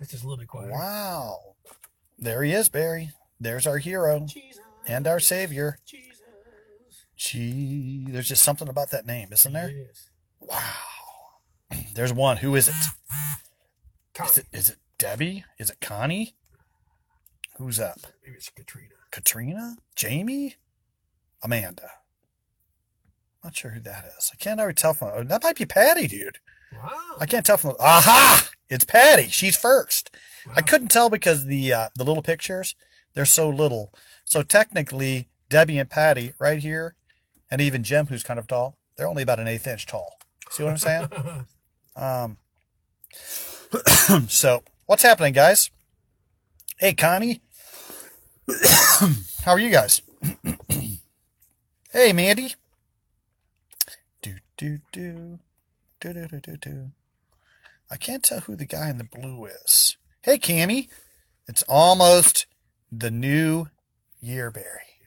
It's just a little bit quieter. Wow. There he is, Barry. There's our hero Jesus. and our savior. Jesus. Gee, there's just something about that name, isn't there? Yes. Wow. There's one. Who is it? Connie. Is it is it Debbie? Is it Connie? Who's up? Maybe it's Katrina. Katrina? Jamie? Amanda? Not sure who that is. I can't ever tell from. That might be Patty, dude. Wow. I can't tell from. Aha! It's Patty. She's first. I couldn't tell because the uh, the little pictures they're so little. So technically, Debbie and Patty right here, and even Jim, who's kind of tall, they're only about an eighth inch tall. See what I'm saying? Um, so what's happening, guys? Hey, Connie. How are you guys? hey, Mandy. Do do do do do do do do. I can't tell who the guy in the blue is. Hey, Cammy. It's almost the new year, Barry.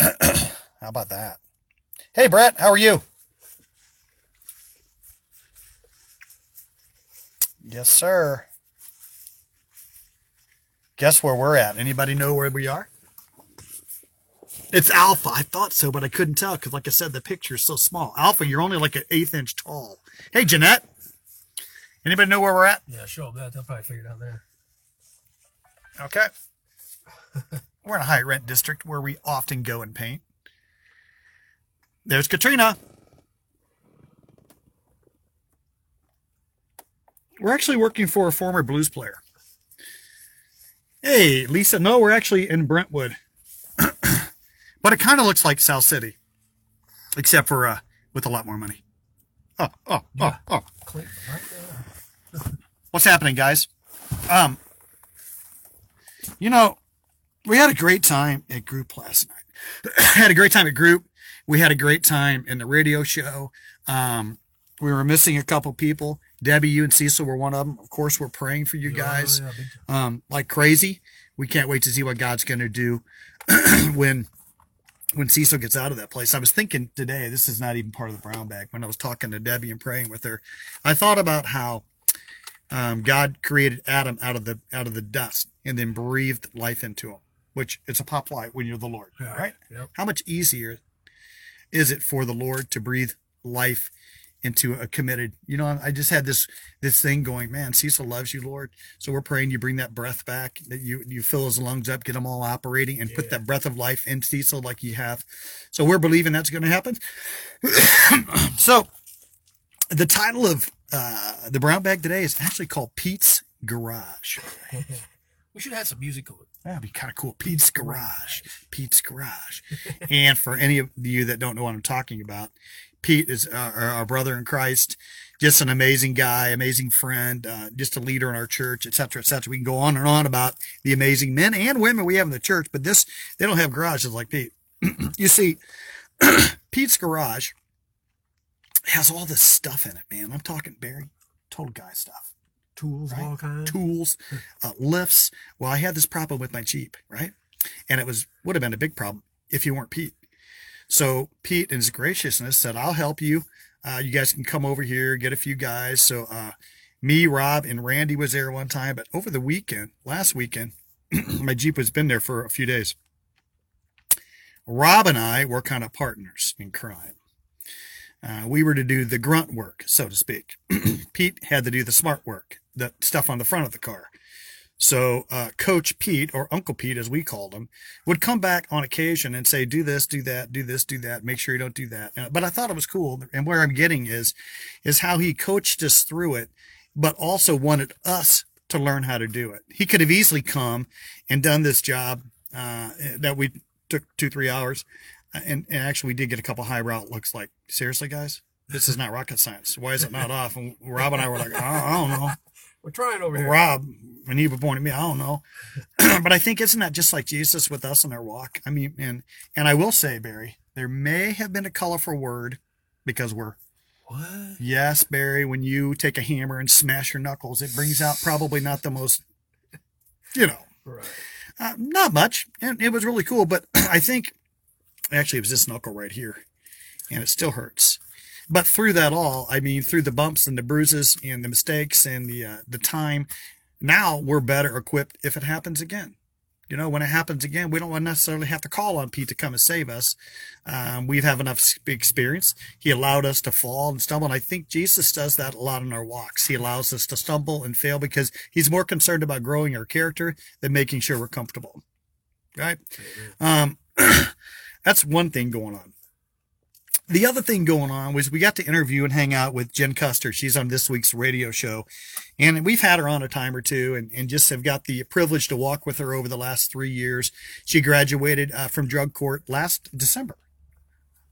yeah. How about that? Hey, Brett. How are you? Yes, sir. Guess where we're at? Anybody know where we are? It's Alpha. I thought so, but I couldn't tell because, like I said, the picture is so small. Alpha, you're only like an eighth inch tall. Hey, Jeanette. Anybody know where we're at? Yeah, show them that. They'll probably figure it out there. Okay. We're in a high rent district where we often go and paint. There's Katrina. We're actually working for a former blues player. Hey, Lisa. No, we're actually in Brentwood. but it kind of looks like South City, except for uh, with a lot more money. Oh, oh, oh, oh. Clean right there. What's happening, guys? Um, you know, we had a great time at group last night. had a great time at group. We had a great time in the radio show. Um, we were missing a couple people. Debbie, you and Cecil were one of them. Of course, we're praying for you guys yeah, um, like crazy. We can't wait to see what God's going to do when when Cecil gets out of that place. I was thinking today, this is not even part of the brown bag. When I was talking to Debbie and praying with her, I thought about how um, God created Adam out of the out of the dust and then breathed life into him, which it's a pop light when you're the Lord, Yeah. right? Yep. How much easier is it for the Lord to breathe life into a committed? You know, I just had this this thing going, man. Cecil loves you, Lord. So we're praying you bring that breath back, that you you fill his lungs up, get them all operating, and put that breath of life in Cecil like you have. So we're believing that's going to happen. so the title of uh, the brown bag today is actually called Pete's Garage. We should have some music on it. That'd be kind of cool. Pete's Garage. Pete's Garage. and for any of you that don't know what I'm talking about, Pete is uh, our, our brother in Christ, just an amazing guy, amazing friend, uh, just a leader in our church, et cetera, et cetera. We can go on and on about the amazing men and women we have in the church, but this, they don't have garages like Pete. you see, Pete's Garage has all this stuff in it, man. I'm talking Barry, total guy stuff Tools, Right. all kinds. tools, uh, lifts. Well, I had this problem with my Jeep, right? And it was would have been a big problem if you weren't Pete. So Pete, in his graciousness, said, "I'll help you. Uh, you guys can come over here, get a few guys." So uh, me, Rob, and Randy was there one time, but over the weekend, last weekend, my Jeep has been there for a few days. Rob and I were kind of partners in crime. Uh, we were to do the grunt work, so to speak. Pete had to do the smart work, the stuff on the front of the car. So uh, Coach Pete, or Uncle Pete as we called him, would come back on occasion and say, "Do this, do that, do this, do that. Make sure you don't do that." Uh, but I thought it was cool, and where I'm getting is, is how he coached us through it, but also wanted us to learn how to do it. He could have easily come and done this job uh, that we took two, three hours, and, and actually we did get a couple high route looks. Like seriously, guys, this is not rocket science. Why is it not off? And Rob and I were like, I, I don't know. We're trying over here. Rob, when he at me, I don't know. but I think isn't that just like Jesus with us in our walk? I mean, and and I will say, Barry, there may have been a colorful word because we're What? yes, Barry. When you take a hammer and smash your knuckles, it brings out probably not the most, you know, Right. uh, not much. And it was really cool. But I think actually it was this knuckle right here, and it still hurts. But through that all, I mean, through the bumps and the bruises and the mistakes and the uh, the time, now we're better equipped if it happens again. You know, when it happens again, we don't necessarily have to call on Pete to come and save us. Um, we have enough experience. He allowed us to fall and stumble. And I think Jesus does that a lot in our walks. He allows us to stumble and fail because he's more concerned about growing our character than making sure we're comfortable. Right? Um, that's one thing going on. The other thing going on was we got to interview and hang out with Jen Custer. She's on this week's radio show. And we've had her on a time or two and, and just have got the privilege to walk with her over the last three years. She graduated uh, from drug court last December,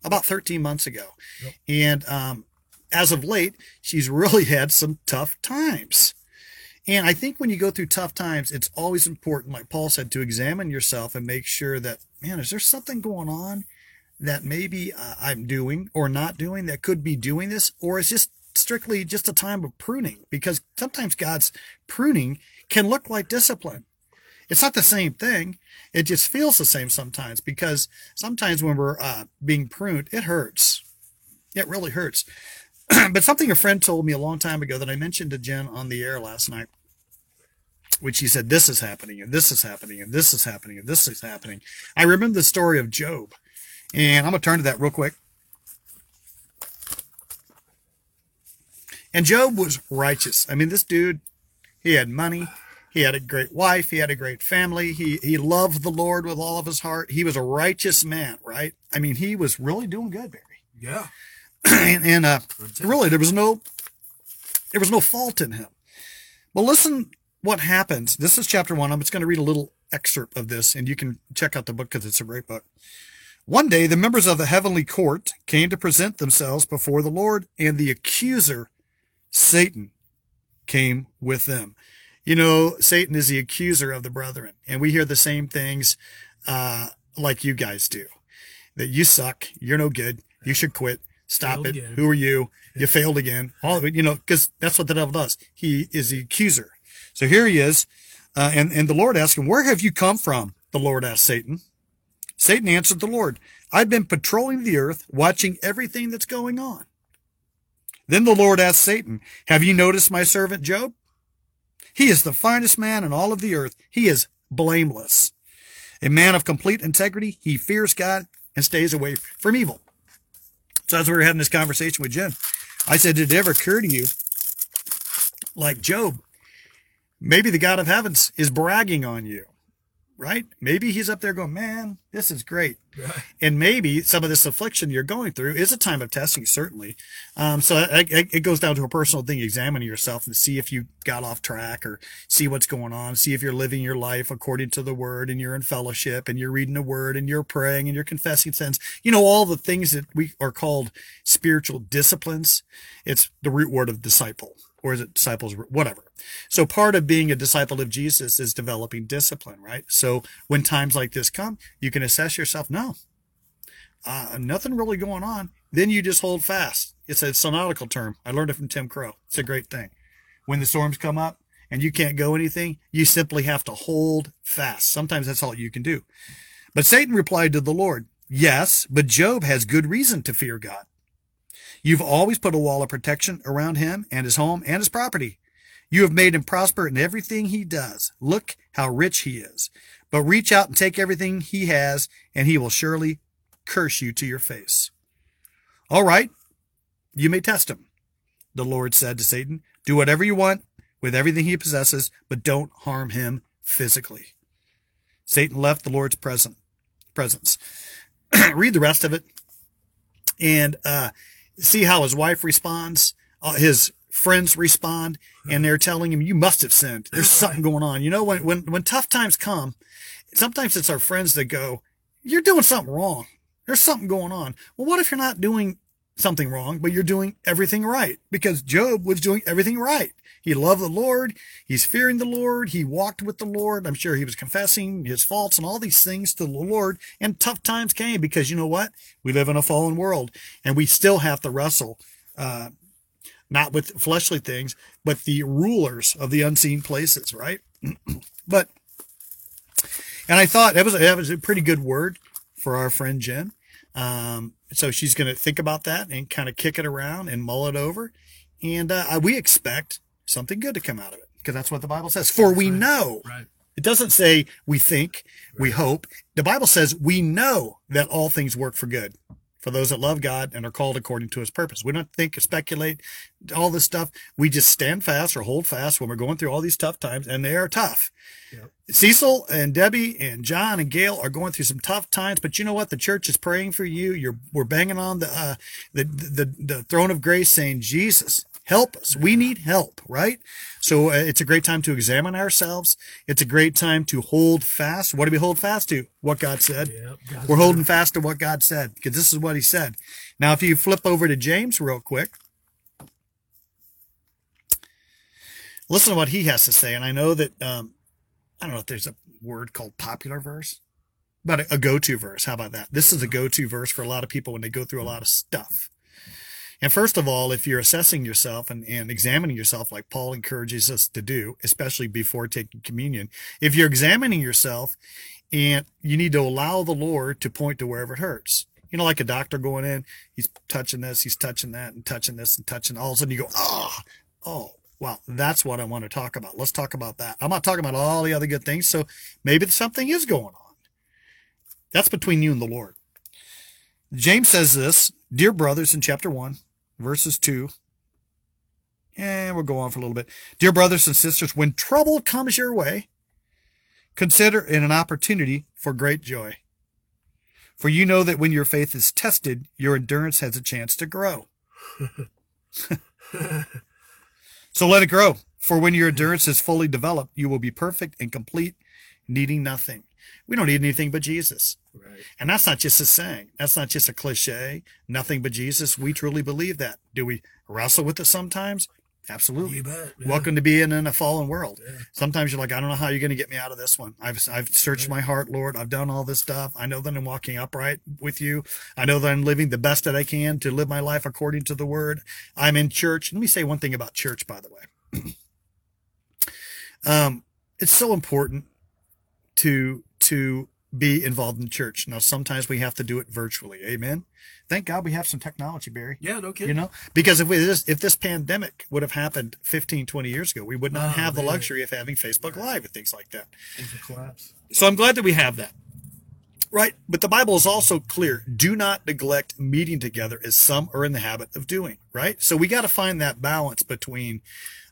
about 13 months ago. Yep. And um, as of late, she's really had some tough times. And I think when you go through tough times, it's always important, like Paul said, to examine yourself and make sure that, man, is there something going on that maybe uh, I'm doing or not doing that could be doing this? Or is just strictly just a time of pruning? Because sometimes God's pruning can look like discipline. It's not the same thing. It just feels the same sometimes because sometimes when we're uh, being pruned, it hurts. It really hurts. but something a friend told me a long time ago that I mentioned to Jen on the air last night, which he said, This is happening, and this is happening, and this is happening, and this is happening. I remember the story of Job. And I'm going to turn to that real quick. And Job was righteous. I mean, this dude, he had money. He had a great wife. He had a great family. He, he loved the Lord with all of his heart. He was a righteous man, right? I mean, he was really doing good, Barry. Yeah. and, and uh, really, there was no, there was no fault in him. But listen what happens. This is chapter one. I'm just going to read a little excerpt of this and you can check out the book because it's a great book. One day, the members of the heavenly court came to present themselves before the Lord, and the accuser, Satan, came with them. You know, Satan is the accuser of the brethren, and we hear the same things uh, like you guys do that you suck, you're no good, you should quit, stop Failed it, again. who are you, you failed again. All of it, you know, because that's what the devil does. He is the accuser. So here he is, uh, and, and the Lord asked him, Where have you come from? The Lord asked Satan. Satan answered the Lord, I've been patrolling the earth, watching everything that's going on. Then the Lord asked Satan, Have you noticed my servant Job? He is the finest man in all of the earth. He is blameless. A man of complete integrity. He fears God and stays away from evil. So as we were having this conversation with Jen, I said, Did it ever occur to you, like Job, maybe the God of heavens is bragging on you? Right? Maybe he's up there going, man, this is great. And maybe some of this affliction you're going through is a time of testing, certainly. Um, so I, I, it goes down to a personal thing, examining yourself and see if you got off track or see what's going on, see if you're living your life according to the word and you're in fellowship and you're reading the word and you're praying and you're confessing sins. You know, all the things that we are called spiritual disciplines. It's the root word of disciple or is it disciples, whatever. So part of being a disciple of Jesus is developing discipline, right? So when times like this come, you can assess yourself. No, uh, nothing really going on. Then you just hold fast. It's a sonautical term. I learned it from Tim Crow. It's a great thing. When the storms come up and you can't go anything, you simply have to hold fast. Sometimes that's all you can do. But Satan replied to the Lord, yes, but Job has good reason to fear God. You've always put a wall of protection around him and his home and his property. You have made him prosper in everything he does. Look how rich he is. But reach out and take everything he has, and he will surely curse you to your face. All right, you may test him, the Lord said to Satan. Do whatever you want with everything he possesses, but don't harm him physically. Satan left the Lord's presence. Read the rest of it and uh, see how his wife responds, uh, his friends respond, and they're telling him, "You must have sinned. There's something going on." You know, when when when tough times come, sometimes it's our friends that go, "You're doing something wrong. There's something going on." Well, what if you're not doing something wrong, but you're doing everything right? Because Job was doing everything right. He loved the Lord. He's fearing the Lord. He walked with the Lord. I'm sure he was confessing his faults and all these things to the Lord. And tough times came because you know what? We live in a fallen world and we still have to wrestle, uh, not with fleshly things, but the rulers of the unseen places, right? but, and I thought that was, that was a pretty good word for our friend Jen. Um, so she's going to think about that and kind of kick it around and mull it over. And uh, we expect something good to come out of it. because that's what the Bible says. For we right. know. Right. It doesn't say we think, we hope. The Bible says we know that all things work for good for those that love God and are called according to his purpose. We don't think or speculate all this stuff. We just stand fast or hold fast when we're going through all these tough times and they are tough. Yep. Cecil and Debbie and John and Gail are going through some tough times, but you know what? The church is praying for you. You're, we're banging on the, uh, the, the, the throne of grace saying, Jesus, help us. We need help, right? So uh, it's a great time to examine ourselves. It's a great time to hold fast. What do we hold fast to? What God said. Yep. We're holding fast to what God said because this is what he said. Now, if you flip over to James real quick, listen to what he has to say. And I know that, um, I don't know if there's a word called popular verse, but a, a go to verse. How about that? This is a go to verse for a lot of people when they go through a lot of stuff. And first of all, if you're assessing yourself and, and examining yourself, like Paul encourages us to do, especially before taking communion, if you're examining yourself and you need to allow the Lord to point to wherever it hurts. You know, like a doctor going in, he's touching this, he's touching that, and touching this, and touching. All of a sudden, you go, oh, oh, wow, that's what I want to talk about. Let's talk about that. I'm not talking about all the other good things. So maybe something is going on. That's between you and the Lord. James says this, dear brothers, in chapter one, verses two. And we'll go on for a little bit. Dear brothers and sisters, when trouble comes your way, consider it an opportunity for great joy. For you know that when your faith is tested, your endurance has a chance to grow. so let it grow. For when your endurance is fully developed, you will be perfect and complete, needing nothing. We don't need anything but Jesus. Right. And that's not just a saying. That's not just a cliche. Nothing but Jesus. We truly believe that. Do we wrestle with it sometimes? Absolutely. Bet. yeah. Welcome to being in a fallen world. Yeah. Sometimes you're like, I don't know how you're going to get me out of this one. I've, I've searched my heart, Lord. I've done all this stuff. I know that I'm walking upright with you. I know that I'm living the best that I can to live my life according to the word. I'm in church. Let me say one thing about church, by the way. um, it's so important to, to be involved in the church. Now, sometimes we have to do it virtually. Amen. Thank God we have some technology, Barry. Yeah, no kidding. You know, because if we, this, if this pandemic would have happened 15, 20 years ago, we would not Oh, have the luxury of having Facebook Live and things like that. Collapse. So I'm glad that we have that. Right. But the Bible is also clear. Do not neglect meeting together as some are in the habit of doing. Right. So we got to find that balance between,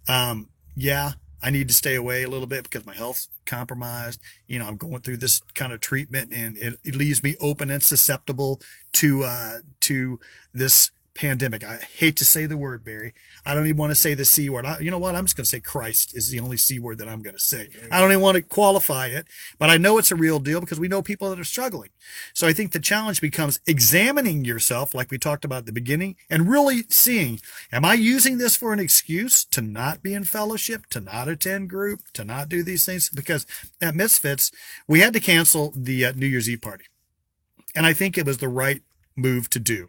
um, yeah, I need to stay away a little bit because my health's compromised. You know, I'm going through this kind of treatment and it, it leaves me open and susceptible to, uh, to this pandemic. I hate to say the word, Barry. I don't even want to say the C word. I, you know what? I'm just going to say Christ is the only C word that I'm going to say. I don't even want to qualify it, but I know it's a real deal because we know people that are struggling. So I think the challenge becomes examining yourself, like we talked about at the beginning, and really seeing, am I using this for an excuse to not be in fellowship, to not attend group, to not do these things? Because at Misfits, we had to cancel the uh, New Year's Eve party. And I think it was the right move to do.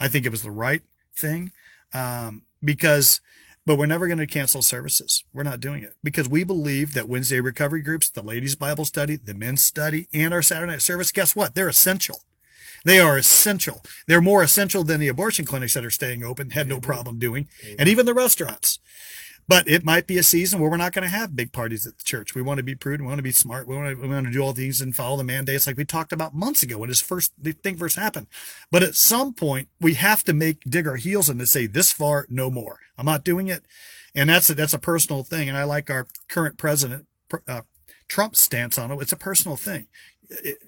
I think it was the right thing um, because, but we're never going to cancel services. We're not doing it because we believe that Wednesday recovery groups, the ladies' Bible study, the men's study, and our Saturday night service, guess what? They're essential. They are essential. They're more essential than the abortion clinics that are staying open, had no problem doing, and even the restaurants. But it might be a season where we're not going to have big parties at the church. We want to be prudent. We want to be smart. We want to, we want to do all these and follow the mandates like we talked about months ago when this first the thing first happened. But at some point, we have to make dig our heels in to say this far, no more. I'm not doing it, and that's a, that's a personal thing. And I like our current president uh, Trump's stance on it. It's a personal thing. It-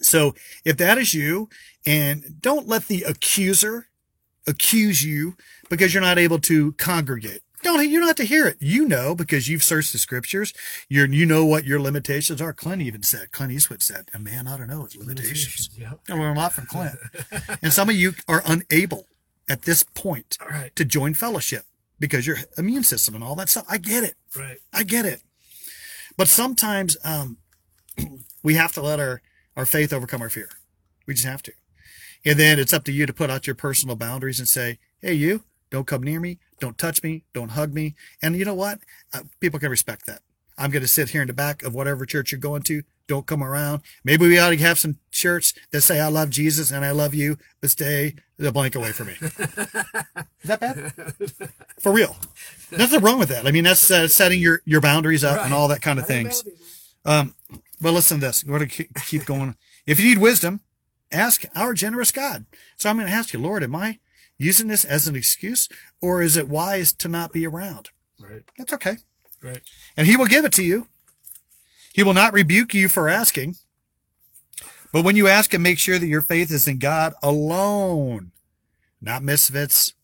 so if that is you, and don't let the accuser accuse you because you're not able to congregate. Don't you don't have to hear it. You know because you've searched the scriptures. You're you know what your limitations are. Clint even said. Clint Eastwood said, "A man ought to know his limitations." Yep. I learned a lot from Clint. and some of you are unable at this point right. to join fellowship because your immune system and all that stuff. I get it. Right. I get it. But sometimes um, we have to let our, our faith overcome our fear. We just have to. And then it's up to you to put out your personal boundaries and say, hey, you, don't come near me. Don't touch me. Don't hug me. And you know what? Uh, people can respect that. I'm going to sit here in the back of whatever church you're going to. Don't come around. Maybe we ought to have some shirts that say, I love Jesus and I love you, but stay the blank away from me. Is that bad? For real. Nothing wrong with that. I mean, that's uh, setting your, your boundaries up and all that kind of things. Um, but listen to this. We're going to keep going. If you need wisdom, ask our generous God. So I'm going to ask you, Lord, am I using this as an excuse or is it wise to not be around? Right. That's okay. Right. And he will give it to you. He will not rebuke you for asking. But when you ask him, make sure that your faith is in God alone, not misfits,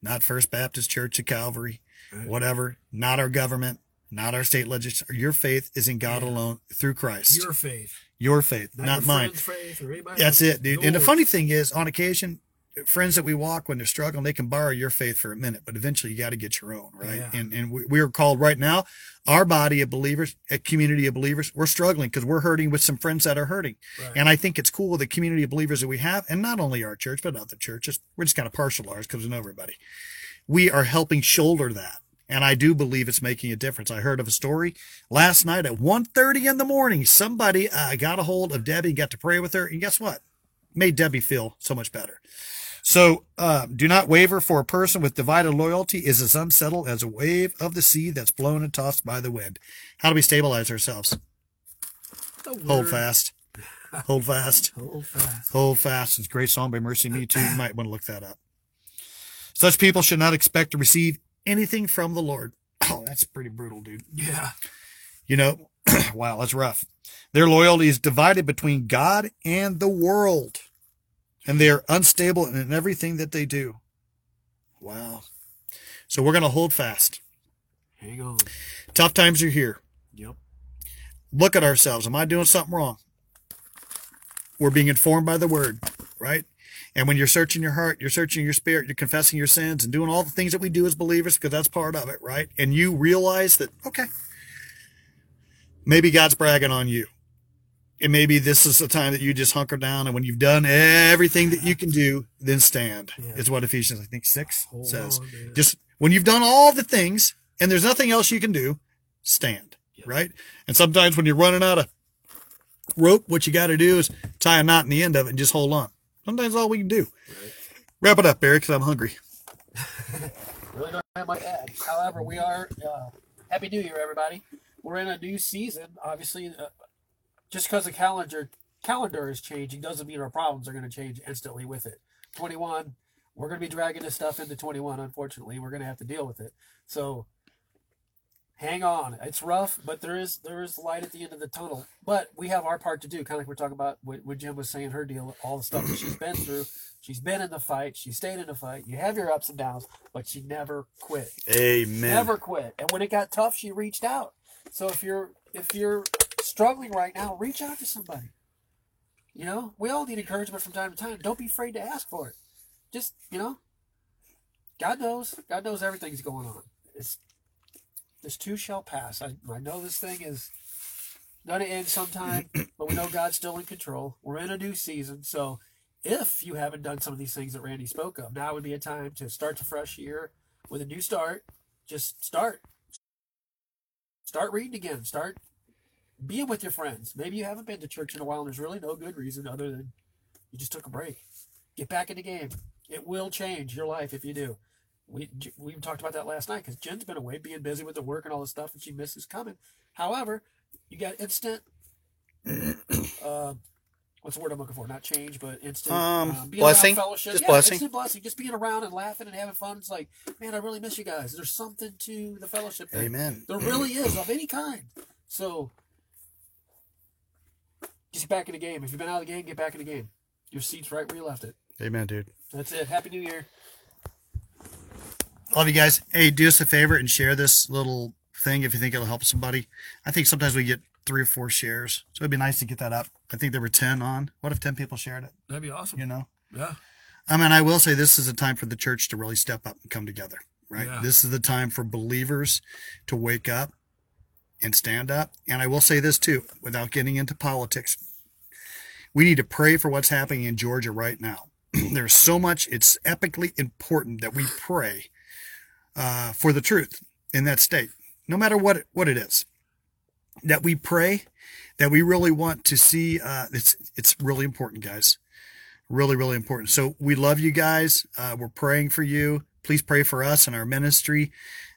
not First Baptist Church of Calvary, Right. whatever, not our government, not our state legislature. Your faith is in God Yeah. alone through Christ. Your faith, Your faith, not, not your mine. faith That's it, dude. And the funny thing is, on occasion, friends that we walk when they're struggling, they can borrow your faith for a minute, but eventually you got to get your own, right? Yeah. And and we, we are called right now, our body of believers, a community of believers, we're struggling because we're hurting with some friends that are hurting. Right. And I think it's cool the community of believers that we have, and not only our church but other churches. We're just kind of partial ours because we know everybody. We are helping shoulder that. And I do believe it's making a difference. I heard of a story last night at 1.30 in the morning. Somebody uh, got a hold of Debbie, got to pray with her, and guess what? Made Debbie feel so much better. So uh, do not waver for a person with divided loyalty is as unsettled as a wave of the sea that's blown and tossed by the wind. How do we stabilize ourselves? Hold fast. Hold fast. Hold fast. Hold fast. It's a great song by MercyMe Too. You might want to look that up. Such people should not expect to receive anything from the Lord. Oh, that's pretty brutal, dude. Yeah. You know, wow, that's rough. Their loyalty is divided between God and the world, and they are unstable in everything that they do. Wow. So we're going to hold fast. Hang on. Tough times are here. Yep. Look at ourselves. Am I doing something wrong? We're being informed by the word, right? And when you're searching your heart, you're searching your spirit, you're confessing your sins and doing all the things that we do as believers, because that's part of it, right? And you realize that, okay, maybe God's bragging on you. And maybe this is the time that you just hunker down. And when you've done everything that you can do, then stand. Yeah. Is what Ephesians, I think, 6 Hold says. on. Just when you've done all the things and there's nothing else you can do, stand. Yeah. Right? And sometimes when you're running out of rope, what you got to do is tie a knot in the end of it and just hold on. Sometimes all we can do. Right. Wrap it up, Barry, because I'm hungry. Really don't have much to add. However, we are uh, happy New Year, everybody. We're in a new season. Obviously, uh, just because the calendar calendar is changing doesn't mean our problems are going to change instantly with it. 21, we're going to be dragging this stuff into 21. Unfortunately, we're going to have to deal with it. So, hang on. It's rough, but there is there is light at the end of the tunnel. But we have our part to do. Kind of like we're talking about what, what Jim was saying. Her deal, all the stuff that she's been through. She's been in the fight. She stayed in the fight. You have your ups and downs, but she never quit. Amen. Never quit. And when it got tough, she reached out. So if you're if you're struggling right now, reach out to somebody. You know, we all need encouragement from time to time. Don't be afraid to ask for it. Just you know, God knows. God knows everything's going on. It's this too shall pass. I, I know this thing is gonna end sometime, but we know God's still in control. We're in a new season, so if you haven't done some of these things that Randy spoke of, now would be a time to start the fresh year with a new start. Just start. Start reading again. Start being with your friends. Maybe you haven't been to church in a while and there's really no good reason other than you just took a break. Get back in the game. It will change your life if you do. We we talked about that last night because Jen's been away, being busy with the work and all the stuff, and she misses coming. However, you got instant. Uh, what's the word I'm looking for? Not change, but instant Um, being blessing? fellowship. Just yeah, blessing? Instant blessing. Just being around and laughing and having fun. It's like, man, I really miss you guys. There's something to the fellowship. Thing. Amen. There really is of any kind. So get back in the game. If you've been out of the game, get back in the game. Your seat's right where you left it. Amen, dude. That's it. Happy New Year. Love you guys. Hey, do us a favor and share this little thing if you think it'll help somebody. I think sometimes we get three or four shares, so it'd be nice to get that up. I think there were 10 on. What if 10 people shared it? That'd be awesome. You know? Yeah. I mean, I will say this is a time for the church to really step up and come together, right? Yeah. This is the time for believers to wake up and stand up. And I will say this too, without getting into politics. We need to pray for what's happening in Georgia right now. There's so much, it's epically important that we pray uh, for the truth in that state, no matter what it, what it is. that we pray that we really want to see. Uh, it's it's really important, guys. Really, really important. So we love you guys. Uh, we're praying for you. Please pray for us and our ministry.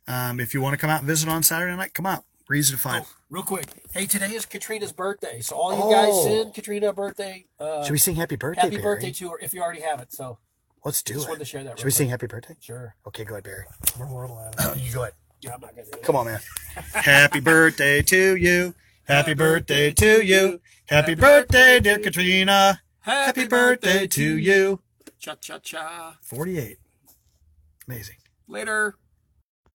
Um, if you want to come out and visit on Saturday night, come out. We're to find. Oh, real quick. Hey, today is Katrina's birthday. So all you guys Oh. send Katrina a birthday. Uh, Should we sing happy birthday, happy Barry? birthday to her if you already have it. So Let's do just it. wanted to share that. Should we sing quick. happy birthday? Sure. Okay, go ahead, Barry. We're horrible at it. you go ahead. Yeah, I'm not gonna do it. Come on, man. Happy birthday to you. Happy birthday to you. Happy birthday, dear Katrina. Happy birthday to you. Cha cha cha. 48. Amazing. Later.